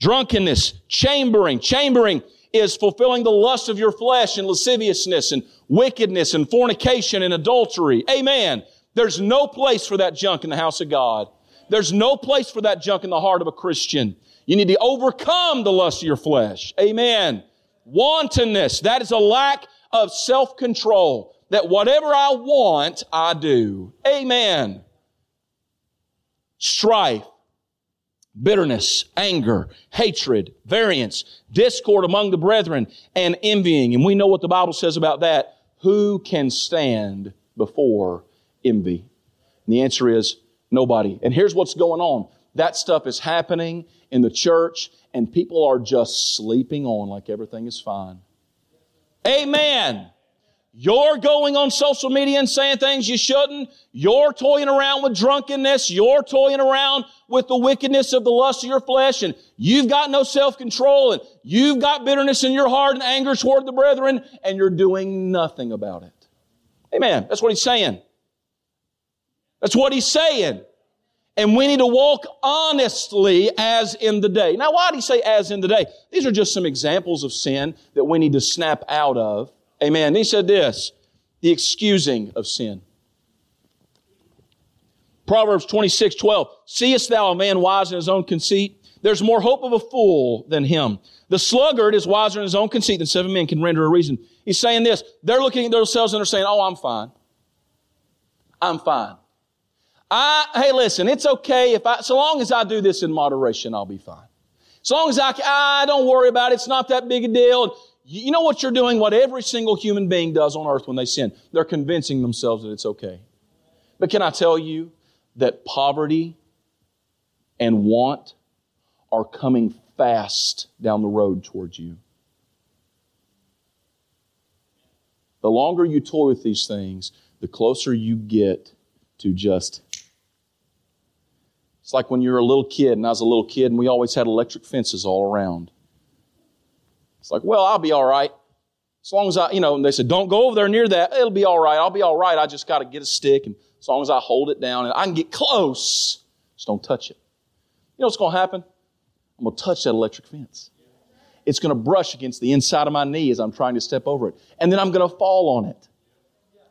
Drunkenness, chambering. Chambering is fulfilling the lust of your flesh and lasciviousness and wickedness and fornication and adultery. Amen. There's no place for that junk in the house of God. There's no place for that junk in the heart of a Christian. You need to overcome the lust of your flesh. Amen. Wantonness. That is a lack of self-control. That whatever I want, I do. Amen. Strife, bitterness, anger, hatred, variance, discord among the brethren, and envying. And we know what the Bible says about that. Who can stand before envy? And the answer is nobody. And here's what's going on. That stuff is happening in the church and people are just sleeping on like everything is fine. Amen. You're going on social media and saying things you shouldn't. You're toying around with drunkenness. You're toying around with the wickedness of the lust of your flesh and you've got no self-control and you've got bitterness in your heart and anger toward the brethren and you're doing nothing about it. Amen. That's what he's saying. That's what he's saying. And we need to walk honestly as in the day. Now, why did he say as in the day? These are just some examples of sin that we need to snap out of. Amen. he said this, the excusing of sin. Proverbs 26, 12. Seest thou a man wise in his own conceit? There's more hope of a fool than him. The sluggard is wiser in his own conceit than seven men can render a reason. He's saying this. They're looking at themselves and they're saying, Oh, I'm fine. I'm fine. I, hey, listen, it's okay if I, so long as I do this in moderation, I'll be fine. So long as I, I don't worry about it. It's not that big a deal. You know what you're doing? What every single human being does on earth when they sin. They're convincing themselves that it's okay. But can I tell you that poverty and want are coming fast down the road towards you? The longer you toy with these things, the closer you get to just it's like when you're a little kid, and I was a little kid, and we always had electric fences all around. It's like, well, I'll be all right. As long as I, you know, they said, don't go over there near that. It'll be all right. I'll be all right. I just got to get a stick. And as long as I hold it down and I can get close, just don't touch it. You know what's going to happen? I'm going to touch that electric fence. It's going to brush against the inside of my knee as I'm trying to step over it. And then I'm going to fall on it.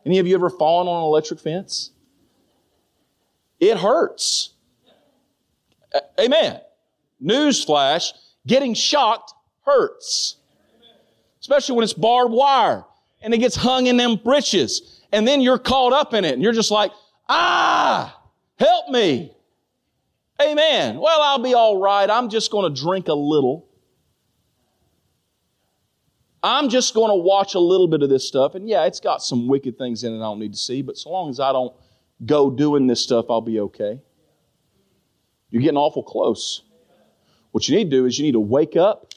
Any of you ever fallen on an electric fence? It hurts. Amen. Newsflash, getting shocked hurts. Especially when it's barbed wire and it gets hung in them britches. And then you're caught up in it and you're just like, ah, help me. Amen. Well, I'll be all right. I'm just going to drink a little. I'm just going to watch a little bit of this stuff. And yeah, it's got some wicked things in it I don't need to see, but so long as I don't go doing this stuff, I'll be okay. You're getting awful close. What you need to do is you need to wake up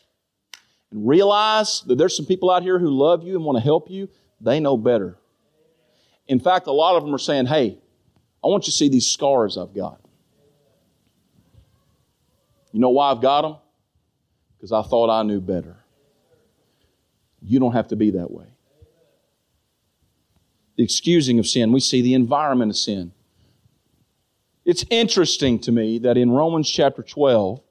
and realize that there's some people out here who love you and want to help you. They know better. In fact, a lot of them are saying, Hey, I want you to see these scars I've got. You know why I've got them? Because I thought I knew better. You don't have to be that way. The excusing of sin, we see the environment of sin. It's interesting to me that in Romans chapter 12,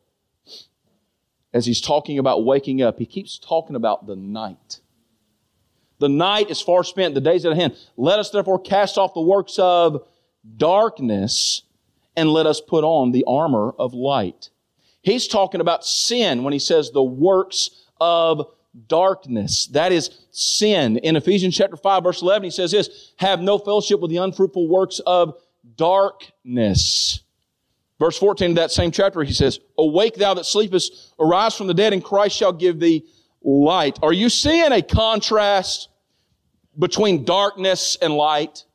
as he's talking about waking up, he keeps talking about the night. The night is far spent, the days at hand. Let us therefore cast off the works of darkness and let us put on the armor of light. He's talking about sin when he says the works of darkness. That is sin. In Ephesians chapter 5 verse 11, he says this, have no fellowship with the unfruitful works of darkness. Verse 14 of that same chapter, he says, awake thou that sleepest, arise from the dead and Christ shall give thee light. Are you seeing a contrast between darkness and light?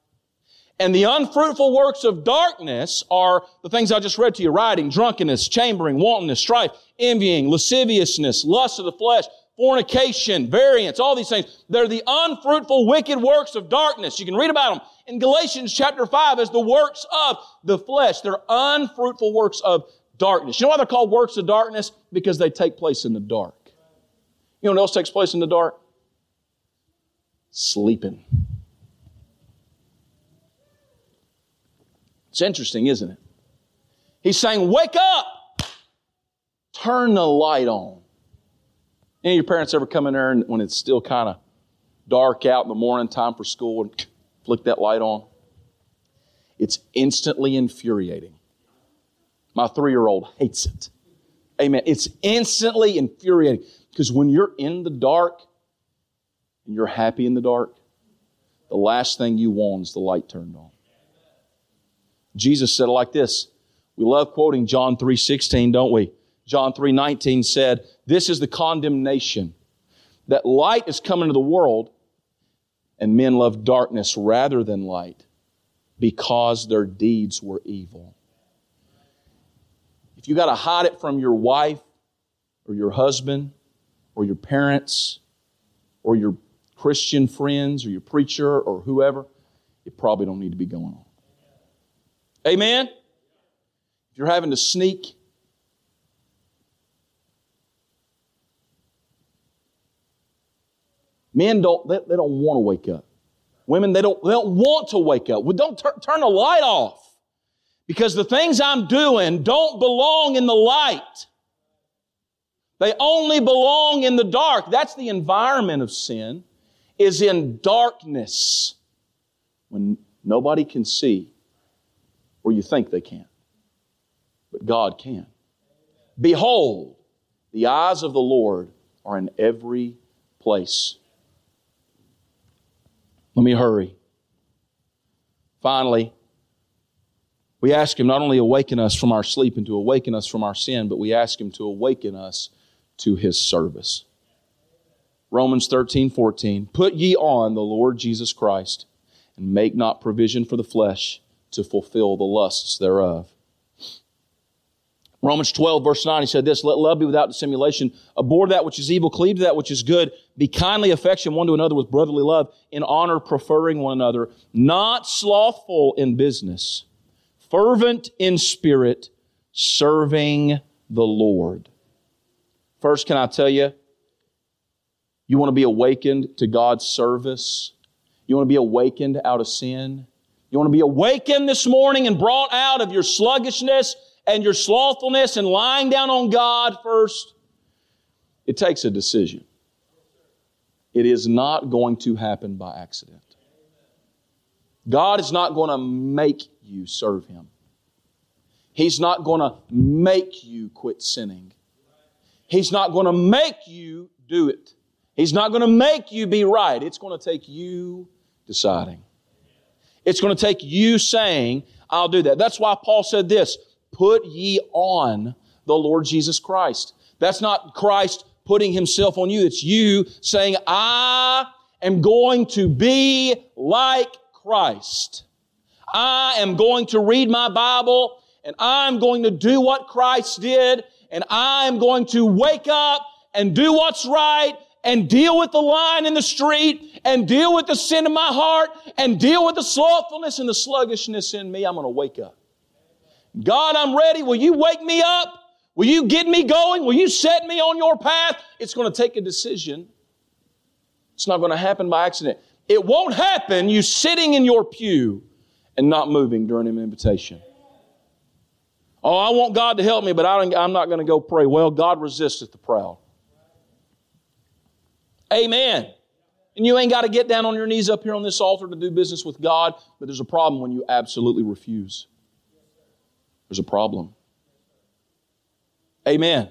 And the unfruitful works of darkness are the things I just read to you, rioting, drunkenness, chambering, wantonness, strife, envying, lasciviousness, lust of the flesh, fornication, variance, all these things. They're the unfruitful, wicked works of darkness. You can read about them in Galatians chapter 5 as the works of the flesh. They're unfruitful works of darkness. You know why they're called works of darkness? Because they take place in the dark. You know what else takes place in the dark? Sleeping. It's interesting, isn't it? He's saying, Wake up! Turn the light on. Any of your parents ever come in there and when it's still kind of dark out in the morning, time for school, and [tsk] flick that light on? It's instantly infuriating. My three year old hates it. Amen. It's instantly infuriating because when you're in the dark and you're happy in the dark, the last thing you want is the light turned on. Jesus said it like this. We love quoting John 3:16, don't we? John 3:19 said, "This is the condemnation that light is come into the world and men love darkness rather than light because their deeds were evil." If you got to hide it from your wife or your husband or your parents or your Christian friends or your preacher or whoever, it probably don't need to be going on. Amen? If you're having to sneak Men don't, they, they don't want to wake up. Women, they don't, they don't want to wake up. Well, don't tur- turn the light off. Because the things I'm doing don't belong in the light. They only belong in the dark. That's the environment of sin, is in darkness when nobody can see or you think they can. But God can. Behold, the eyes of the Lord are in every place. Let me hurry. Finally, we ask Him not only awaken us from our sleep and to awaken us from our sin, but we ask Him to awaken us to His service. Romans 13, 14. Put ye on the Lord Jesus Christ and make not provision for the flesh to fulfill the lusts thereof. Romans 12, verse 9, he said this, Let love be without dissimulation. Abhor that which is evil, cleave to that which is good. Be kindly affection one to another with brotherly love, in honor preferring one another, not slothful in business, fervent in spirit, serving the Lord. First, can I tell you, You want to be awakened to God's service? You want to be awakened out of sin? You want to be awakened this morning and brought out of your sluggishness and your slothfulness and lying down on God first? It takes a decision. It is not going to happen by accident. God is not going to make you serve Him. He's not going to make you quit sinning. He's not going to make you do it. He's not going to make you be right. It's going to take you deciding. It's going to take you saying, I'll do that. That's why Paul said this put ye on the Lord Jesus Christ. That's not Christ putting himself on you. It's you saying, I am going to be like Christ. I am going to read my Bible and I'm going to do what Christ did and I'm going to wake up and do what's right and deal with the line in the street and deal with the sin in my heart and deal with the slothfulness and the sluggishness in me. I'm going to wake up. God, I'm ready. Will you wake me up? Will you get me going? Will you set me on your path? It's going to take a decision. It's not going to happen by accident. It won't happen you sitting in your pew and not moving during an invitation. Oh, I want God to help me, but I am not going to go pray. Well, God resisteth the proud. Amen. And you ain't got to get down on your knees up here on this altar to do business with God, but there's a problem when you absolutely refuse. There's a problem. Amen.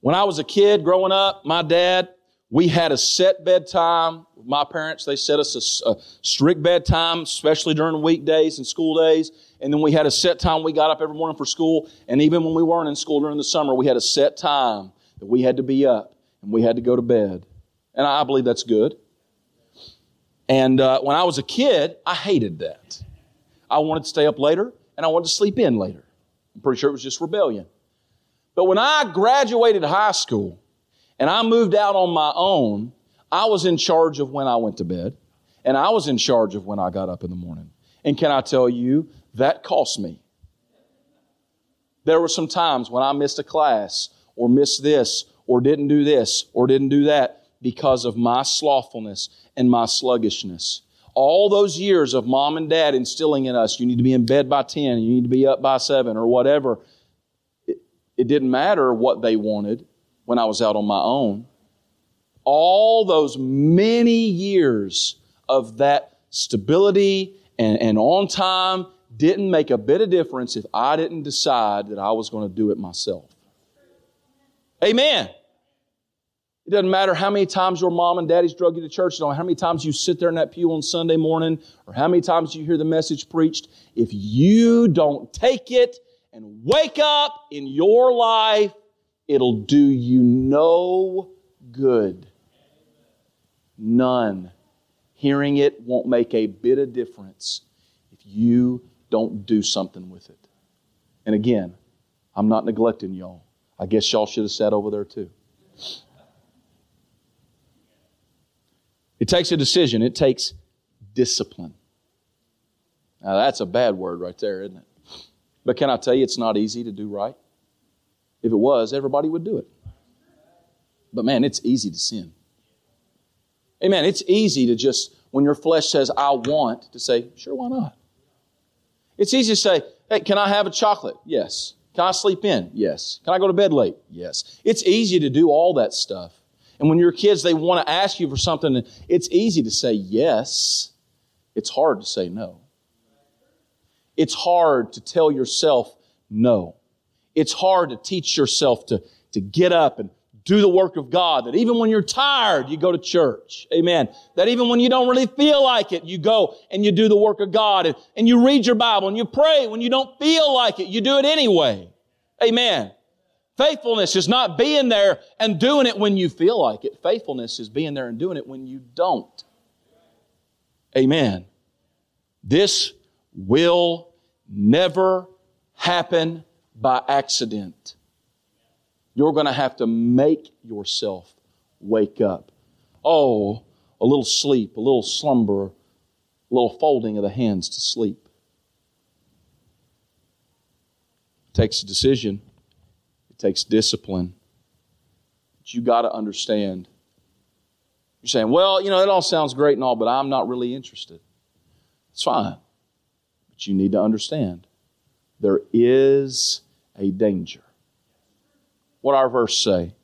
When I was a kid growing up, my dad, we had a set bedtime. My parents, they set us a, a strict bedtime, especially during weekdays and school days. And then we had a set time we got up every morning for school. And even when we weren't in school during the summer, we had a set time that we had to be up and we had to go to bed. And I believe that's good. And uh, when I was a kid, I hated that. I wanted to stay up later and I wanted to sleep in later. I'm pretty sure it was just rebellion. But when I graduated high school and I moved out on my own, I was in charge of when I went to bed and I was in charge of when I got up in the morning. And can I tell you, that cost me. There were some times when I missed a class or missed this or didn't do this or didn't do that because of my slothfulness and my sluggishness all those years of mom and dad instilling in us, you need to be in bed by 10, you need to be up by 7, or whatever, it, it didn't matter what they wanted when I was out on my own. All those many years of that stability and, and on time didn't make a bit of difference if I didn't decide that I was going to do it myself. Amen. It doesn't matter how many times your mom and daddy's drug you to church, or how many times you sit there in that pew on Sunday morning, or how many times you hear the message preached. If you don't take it and wake up in your life, it'll do you no good. None. Hearing it won't make a bit of difference if you don't do something with it. And again, I'm not neglecting y'all. I guess y'all should have sat over there too. It takes a decision, it takes discipline. Now, that's a bad word right there, isn't it? But can I tell you, it's not easy to do right? If it was, everybody would do it. But man, it's easy to sin. Amen. It's easy to just, when your flesh says, I want, to say, sure, why not? It's easy to say, hey, can I have a chocolate? Yes. Can I sleep in? Yes. Can I go to bed late? Yes. It's easy to do all that stuff. And when your kids, they want to ask you for something, it's easy to say yes. It's hard to say no. It's hard to tell yourself no. It's hard to teach yourself to, to get up and do the work of God. That even when you're tired, you go to church. Amen. That even when you don't really feel like it, you go and you do the work of God and, and you read your Bible and you pray. When you don't feel like it, you do it anyway. Amen. Faithfulness is not being there and doing it when you feel like it. Faithfulness is being there and doing it when you don't. Amen. This will never happen by accident. You're going to have to make yourself wake up. Oh, a little sleep, a little slumber, a little folding of the hands to sleep. takes a decision, takes discipline. But you got to understand. You're saying, well, you know, it all sounds great and all, but I'm not really interested. It's fine. But you need to understand there is a danger. What our verse say?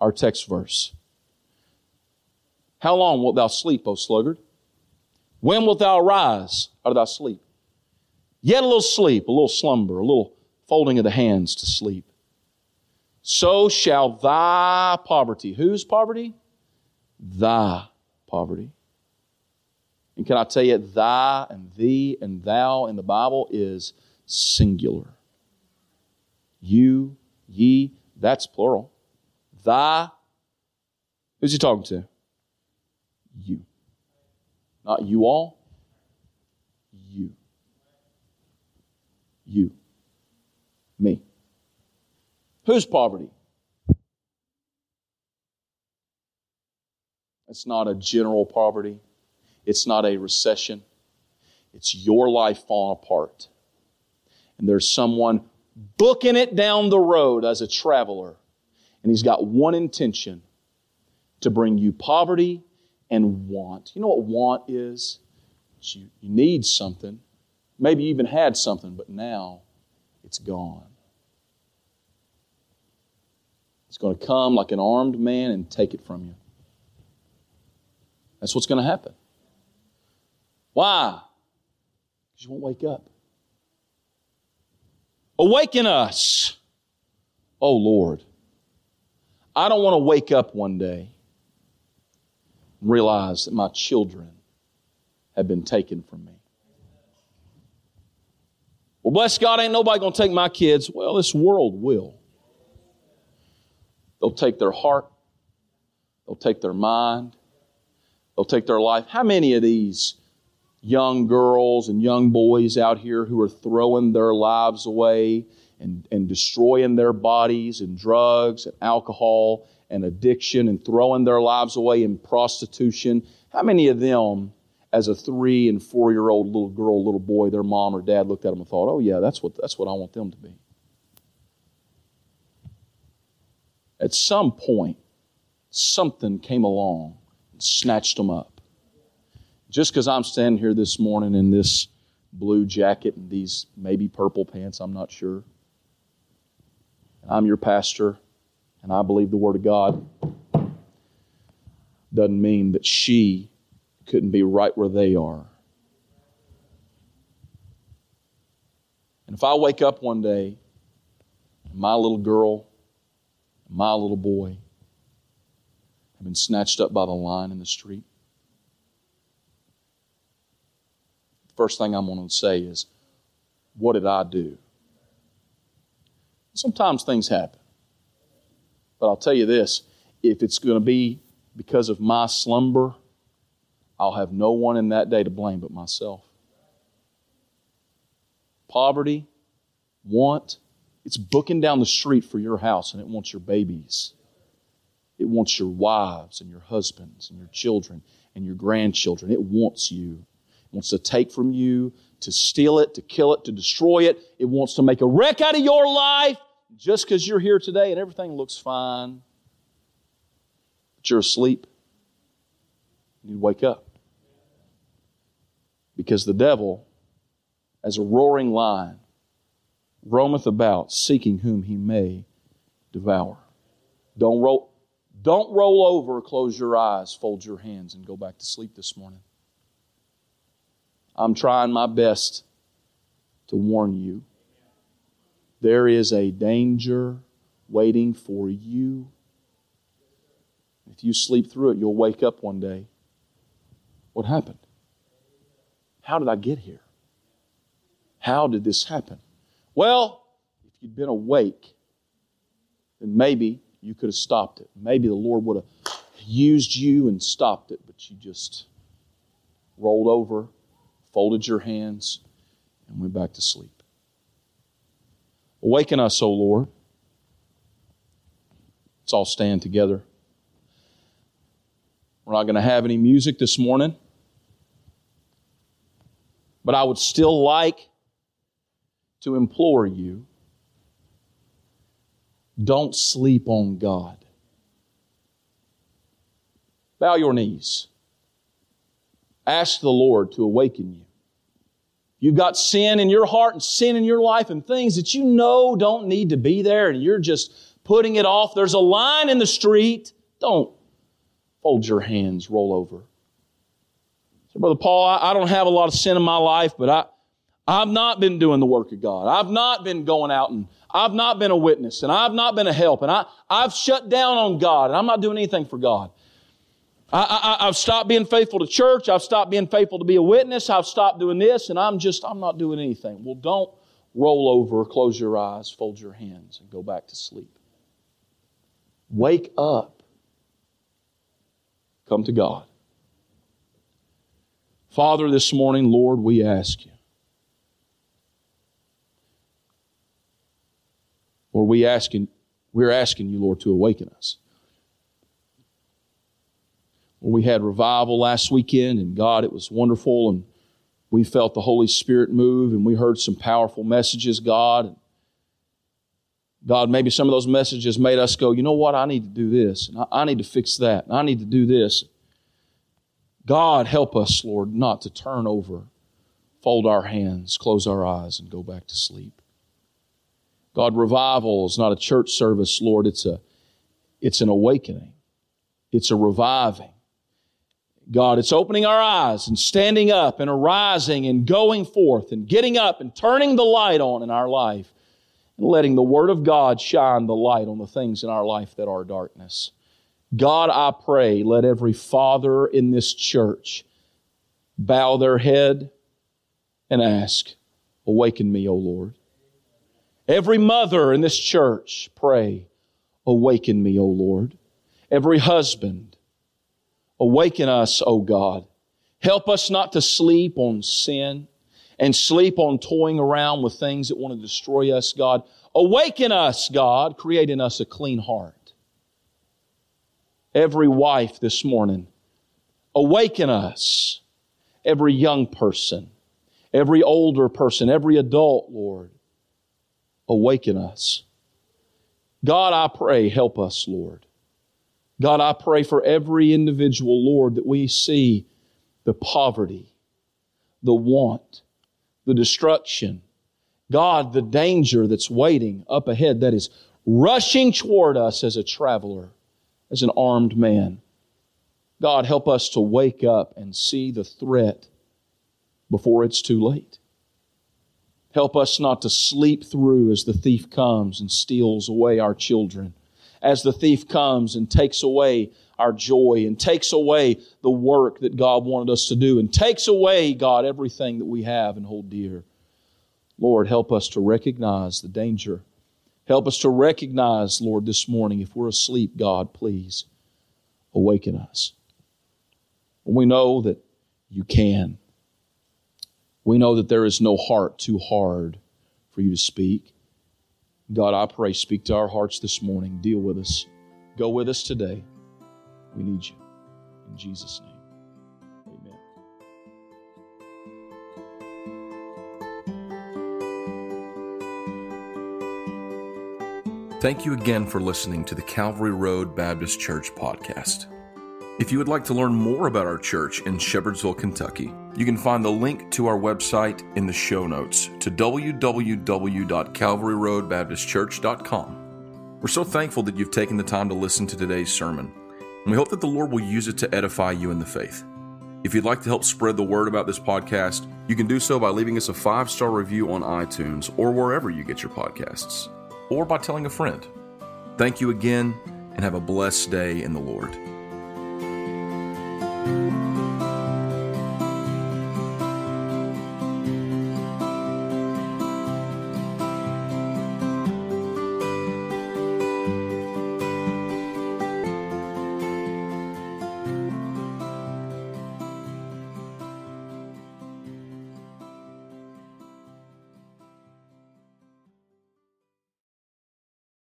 Our text verse. How long wilt thou sleep, O sluggard? When wilt thou arise out of thy sleep? Yet a little sleep, a little slumber, a little folding of the hands to sleep. So shall thy poverty, whose poverty? Thy poverty. And can I tell you, thy and thee and thou in the Bible is singular. You, ye, that's plural. Thy, who's he talking to? You. Not you all, you. You. Me. Whose poverty? It's not a general poverty. It's not a recession. It's your life falling apart. And there's someone booking it down the road as a traveler. And he's got one intention to bring you poverty and want. You know what want is? You, you need something. Maybe you even had something, but now it's gone. It's going to come like an armed man and take it from you. That's what's going to happen. Why? Because you won't wake up. Awaken us, oh Lord. I don't want to wake up one day and realize that my children have been taken from me. Well, bless God, ain't nobody going to take my kids. Well, this world will. They'll take their heart, they'll take their mind, they'll take their life. How many of these young girls and young boys out here who are throwing their lives away and, and destroying their bodies and drugs and alcohol and addiction and throwing their lives away in prostitution? How many of them, as a three and four year old little girl, little boy, their mom or dad looked at them and thought, oh, yeah, that's what, that's what I want them to be? At some point, something came along and snatched them up. Just because I'm standing here this morning in this blue jacket and these maybe purple pants, I'm not sure. I'm your pastor and I believe the Word of God, doesn't mean that she couldn't be right where they are. And if I wake up one day, my little girl, my little boy have been snatched up by the line in the street, first thing I'm going to say is, What did I do? Sometimes things happen. But I'll tell you this if it's going to be because of my slumber, I'll have no one in that day to blame but myself. Poverty, want, it's booking down the street for your house and it wants your babies. It wants your wives and your husbands and your children and your grandchildren. It wants you. It wants to take from you, to steal it, to kill it, to destroy it. It wants to make a wreck out of your life just because you're here today and everything looks fine, but you're asleep, you need to wake up. Because the devil, as a roaring lion, roameth about seeking whom he may devour. Don't roll, don't roll over, close your eyes, fold your hands, and go back to sleep this morning. I'm trying my best to warn you there is a danger waiting for you. If you sleep through it, you'll wake up one day. What happened? How did I get here? How did this happen? Well, if you'd been awake, then maybe you could have stopped it. Maybe the Lord would have used you and stopped it, but you just rolled over, folded your hands, and went back to sleep. Awaken us, O Lord. Let's all stand together. We're not going to have any music this morning, but I would still like to implore you Don't sleep on God. Bow your knees. Ask the Lord to awaken you. You've got sin in your heart and sin in your life and things that you know don't need to be there and you're just putting it off. There's a line in the street. Don't fold your hands, roll over. So, Brother Paul, I, I don't have a lot of sin in my life, but I, I've not been doing the work of God. I've not been going out and I've not been a witness and I've not been a help and I, I've shut down on God and I'm not doing anything for God. I, I, I've stopped being faithful to church. I've stopped being faithful to be a witness. I've stopped doing this, and I'm just, I'm not doing anything. Well, don't roll over, close your eyes, fold your hands, and go back to sleep. Wake up. Come to God. Father, this morning, Lord, we ask you. Lord, we asking, we're asking you, Lord, to awaken us we had revival last weekend, and God, it was wonderful, and we felt the Holy Spirit move, and we heard some powerful messages, God. God, maybe some of those messages made us go, you know what, I need to do this, and I, I need to fix that, and I need to do this. God, help us, Lord, not to turn over, fold our hands, close our eyes, and go back to sleep. God, revival is not a church service, Lord. It's a, it's an awakening. It's a reviving. God, it's opening our eyes and standing up and arising and going forth and getting up and turning the light on in our life and letting the Word of God shine the light on the things in our life that are darkness. God, I pray, let every father in this church bow their head and ask, Awaken me, O Lord. Every mother in this church, pray, Awaken me, O Lord. Every husband, Awaken us, O God. Help us not to sleep on sin and sleep on toying around with things that want to destroy us, God. Awaken us, God, creating us a clean heart. Every wife this morning, awaken us. Every young person, every older person, every adult, Lord, awaken us. God, I pray, help us, Lord. God, I pray for every individual, Lord, that we see the poverty, the want, the destruction. God, the danger that's waiting up ahead that is rushing toward us as a traveler, as an armed man. God, help us to wake up and see the threat before it's too late. Help us not to sleep through as the thief comes and steals away our children as the thief comes and takes away our joy and takes away the work that God wanted us to do and takes away, God, everything that we have and hold dear. Lord, help us to recognize the danger. Help us to recognize, Lord, this morning, if we're asleep, God, please awaken us. We know that you can. We know that there is no heart too hard for you to speak. God, I pray, speak to our hearts this morning. Deal with us. Go with us today. We need you. In Jesus' name. Amen. Thank you again for listening to the Calvary Road Baptist Church podcast. If you would like to learn more about our church in Shepherdsville, Kentucky, you can find the link to our website in the show notes to www.calvaryroadbaptistchurch.com. We're so thankful that you've taken the time to listen to today's sermon, and we hope that the Lord will use it to edify you in the faith. If you'd like to help spread the word about this podcast, you can do so by leaving us a five star review on iTunes or wherever you get your podcasts, or by telling a friend. Thank you again, and have a blessed day in the Lord.